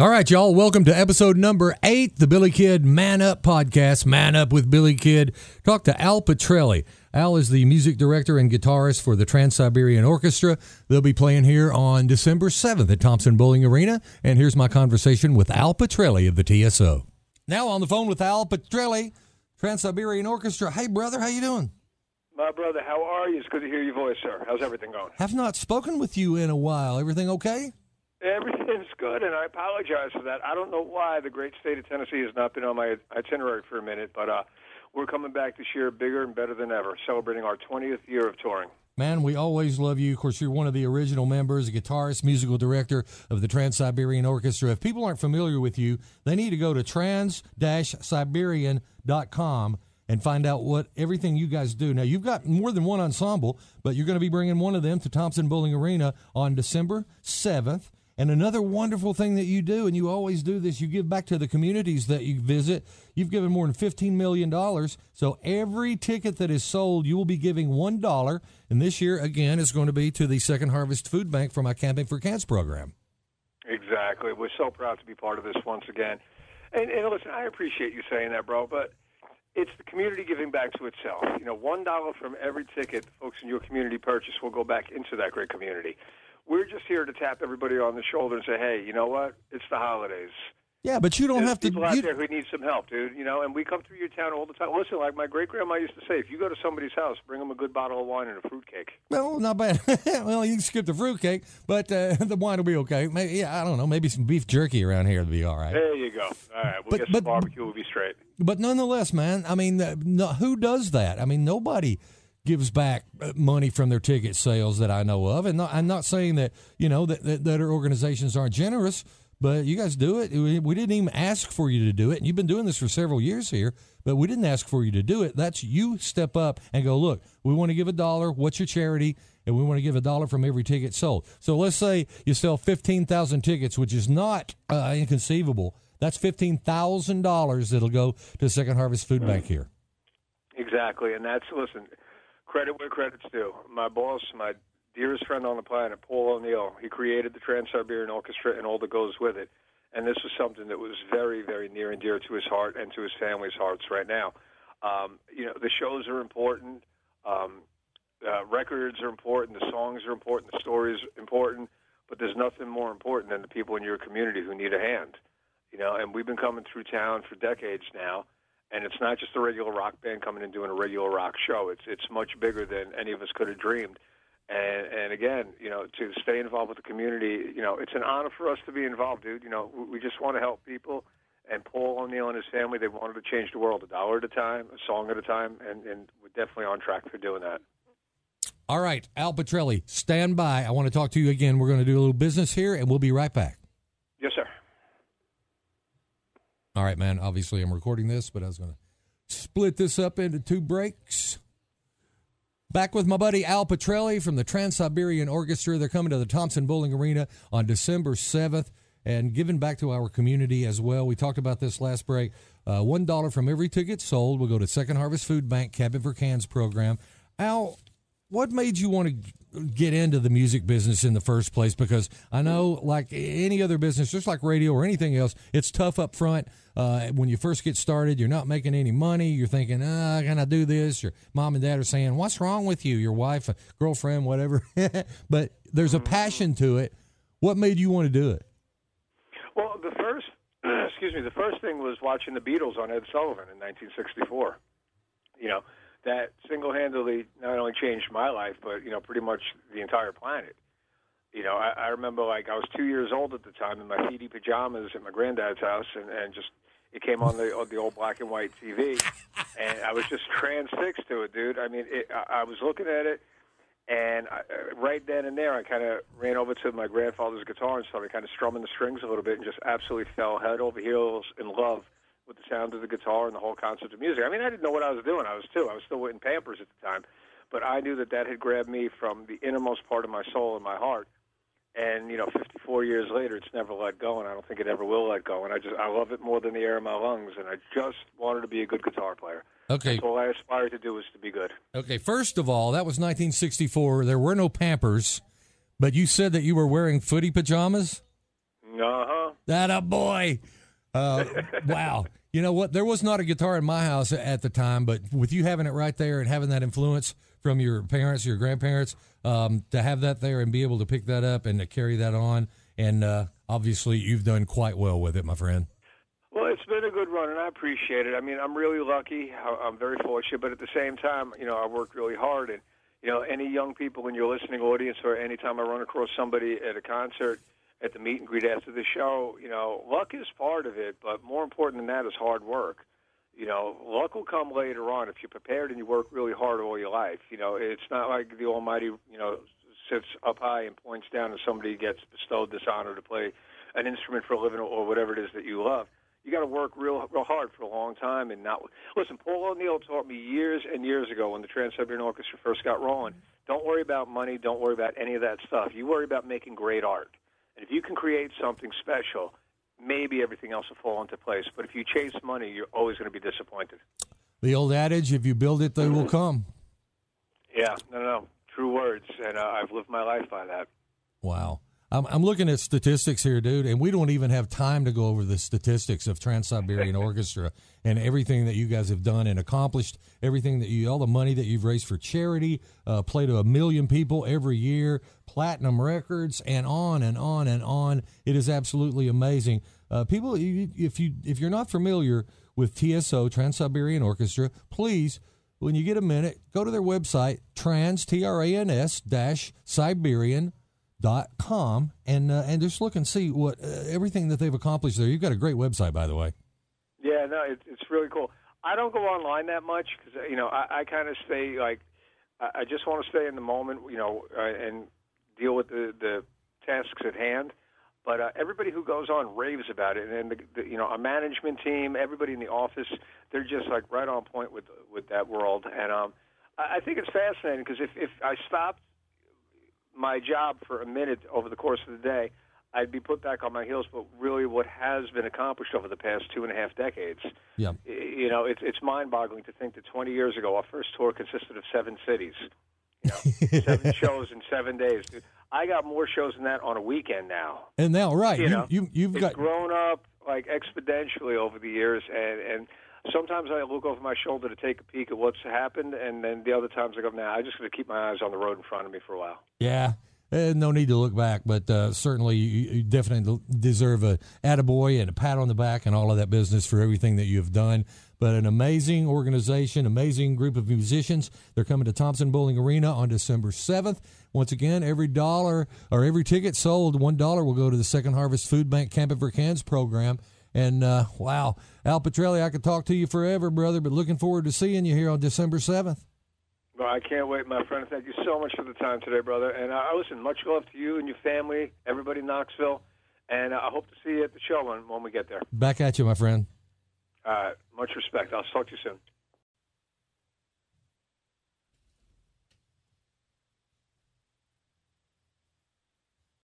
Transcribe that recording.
All right, y'all. Welcome to episode number eight, the Billy Kid Man Up podcast. Man Up with Billy Kid. Talk to Al Pitrelli. Al is the music director and guitarist for the Trans Siberian Orchestra. They'll be playing here on December 7th at Thompson Boling Arena. And here's my conversation with Al Pitrelli of the TSO. Now on the phone with Al Pitrelli, Trans Siberian Orchestra. Hey, brother, how you doing? My brother, how are you? It's good to hear your voice, sir. How's everything going? Have not spoken with you in a while. Everything okay? Everything's good, and I apologize for that. I don't know why the great state of Tennessee has not been on my itinerary for a minute, but uh, we're coming back this year bigger and better than ever, celebrating our 20th year of touring. Man, we always love you. Of course, you're one of the original members, a guitarist, musical director of the Trans Siberian Orchestra. If people aren't familiar with you, they need to go to trans-siberian.com and find out what everything you guys do. Now, you've got more than one ensemble, but you're going to be bringing one of them to Thompson Boling Arena on December 7th. And another wonderful thing that you do, and you always do this, you give back to the communities that you visit. You've given more than $15 million. So every ticket that is sold, you will be giving $1. And this year, again, is going to be to the Second Harvest Food Bank for my Camping for Cans program. Exactly. We're so proud to be part of this once again. And, and listen, I appreciate you saying that, bro, but it's the community giving back to itself. You know, $1 from every ticket folks in your community purchase will go back into that great community. We're just here to tap everybody on the shoulder and say, hey, you know what? It's the holidays. Yeah, but you don't There's have to. people out you- there who need some help, dude. You know, and we come through your town all the time. Listen, like my great grandma used to say, if you go to somebody's house, bring them a good bottle of wine and a fruitcake. Well, not bad. well, you can skip the fruitcake, but uh, the wine will be okay. Maybe, yeah, I don't know. Maybe some beef jerky around here will be all right. There you go. All right, we'll But- get some but- barbecue. We'll be straight. But nonetheless, man, I mean, uh, no, who does that? I mean, nobody gives back money from their ticket sales that I know of. And not, I'm not saying that, you know, that, that, that our organizations aren't generous, but you guys do it. We, we didn't even ask for you to do it. And you've been doing this for several years here, but we didn't ask for you to do it. That's you step up and go, look, we want to give a dollar. What's your charity? And we want to give a dollar from every ticket sold. So let's say you sell 15,000 tickets, which is not uh, inconceivable. That's $15,000 that'll go to Second Harvest Food Bank here. Exactly, and that's listen. Credit where credit's due. My boss, my dearest friend on the planet, Paul O'Neill, he created the Trans Siberian Orchestra and all that goes with it. And this was something that was very, very near and dear to his heart and to his family's hearts right now. Um, you know, the shows are important. Um, uh, records are important. The songs are important. The stories important. But there's nothing more important than the people in your community who need a hand. You know, and we've been coming through town for decades now and it's not just a regular rock band coming and doing a regular rock show. It's it's much bigger than any of us could have dreamed. And and again, you know, to stay involved with the community, you know, it's an honor for us to be involved, dude. You know, we- just want to help people. And Paul O'Neill and his family, they wanted to change the world a dollar at a time, a song at a time, and and we're definitely on track for doing that. All right, Al Pitrelli, stand by. I want to talk to you again. We're going to do a little business here, and we'll be right back. Yes, sir. All right, man. Obviously, I'm recording this, but I was going to split this up into two breaks. Back with my buddy Al Pitrelli from the Trans Siberian Orchestra. They're coming to the Thompson Boling Arena on December 7th and giving back to our community as well. We talked about this last break. Uh, $1 from every ticket sold will go to Second Harvest Food Bank Cabin for Cans program. Al, what made you want to get into the music business in the first place? Because I know, like any other business, just like radio or anything else, it's tough up front. Uh, when you first get started, you're not making any money. You're thinking, ah, can I do this? Your mom and dad are saying, what's wrong with you? Your wife, girlfriend, whatever. but there's a passion to it. What made you want to do it? Well, the first, excuse me, the first thing was watching the Beatles on Ed Sullivan in 1964. You know, that single-handedly not only changed my life, but you know, pretty much the entire planet. You know, I, I remember like I was two years old at the time in my feety pajamas at my granddad's house, and, and just it came on the on the old black and white TV, and I was just transfixed to it, dude. I mean, it, I, I was looking at it, and I, right then and there, I kind of ran over to my grandfather's guitar and started kind of strumming the strings a little bit, and just absolutely fell head over heels in love with the sound of the guitar and the whole concept of music. I mean, I didn't know what I was doing. I was two. I was still in Pampers at the time, but I knew that that had grabbed me from the innermost part of my soul and my heart. And you know, 54 years later, it's never let go, and I don't think it ever will let go. And I just I love it more than the air in my lungs, and I just wanted to be a good guitar player. Okay. That's all I aspired to do was to be good. Okay, first of all, that was 1964. There were no Pampers, but you said that you were wearing footy pajamas. Uh huh. That a boy. Uh, wow. You know what? There was not a guitar in my house at the time, but with you having it right there and having that influence from your parents, your grandparents, um, to have that there and be able to pick that up and to carry that on, and uh, obviously you've done quite well with it, my friend. Well, it's been a good run, and I appreciate it. I mean, I'm really lucky. I'm very fortunate, but at the same time, you know, I work really hard. And you know, any young people in your listening audience, or anytime I run across somebody at a concert, at the meet and greet after the show, you know, luck is part of it, but more important than that is hard work. You know, luck will come later on if you're prepared and you work really hard all your life. You know, it's not like the Almighty, you know, sits up high and points down and somebody gets bestowed this honor to play an instrument for a living or whatever it is that you love you got to work real, real hard for a long time and not listen. Paul O'Neill taught me years and years ago when the Trans Siberian Orchestra first got rolling. Don't worry about money. Don't worry about any of that stuff. You worry about making great art. And if you can create something special, maybe everything else will fall into place. But if you chase money, you're always going to be disappointed. The old adage: "If you build it, they will come." Yeah, no, no, true words, and uh, I've lived my life by that. Wow. I'm, I'm looking at statistics here, dude, and we don't even have time to go over the statistics of Trans Siberian Orchestra and everything that you guys have done and accomplished, everything that you, all the money that you've raised for charity, uh, play to a million people every year, platinum records, and on and on and on. It is absolutely amazing. Uh, people, if you if you're not familiar with TSO Trans Siberian Orchestra, please when you get a minute, go to their website, trans, T R A N S dash Siberian dot com and uh, and just look and see what uh, everything that they've accomplished there. You've got a great website, by the way. Yeah, no, it, it's really cool. I don't go online that much because you know I, I kind of stay like I, I just want to stay in the moment, you know, uh, and deal with the the tasks at hand. But uh, everybody who goes on raves about it, and the, the, you know, our management team, everybody in the office, they're just like right on point with with that world. And um, I, I think it's fascinating because if if I stopped my job for a minute over the course of the day, I'd be put back on my heels. But really, what has been accomplished over the past two and a half decades, yeah. you know, it's it's mind-boggling to think that 20 years ago, our first tour consisted of seven cities, you know, seven shows in seven days. I got more shows than that on a weekend now. And now, right? You, you know, you, you've it's got grown up like exponentially over the years, and and sometimes I look over my shoulder to take a peek at what's happened, and then the other times I go, "Nah, I just got to keep my eyes on the road in front of me for a while." Yeah. Uh, no need to look back, but uh, certainly you, you, definitely deserve a attaboy and a pat on the back and all of that business for everything that you've done. But an amazing organization, amazing group of musicians. They're coming to Thompson Boling Arena on December 7th. Once again, every dollar or every ticket sold, $1 will go to the Second Harvest Food Bank Camp for Cans program. And uh, wow, Al Pitrelli, I could talk to you forever, brother, but looking forward to seeing you here on December 7th. Well, I can't wait, my friend. Thank you so much for the time today, brother. And uh, listen, much love to you and your family, everybody in Knoxville. And uh, I hope to see you at the show when, when we get there. Back at you, my friend. All right. much respect. I'll talk to you soon.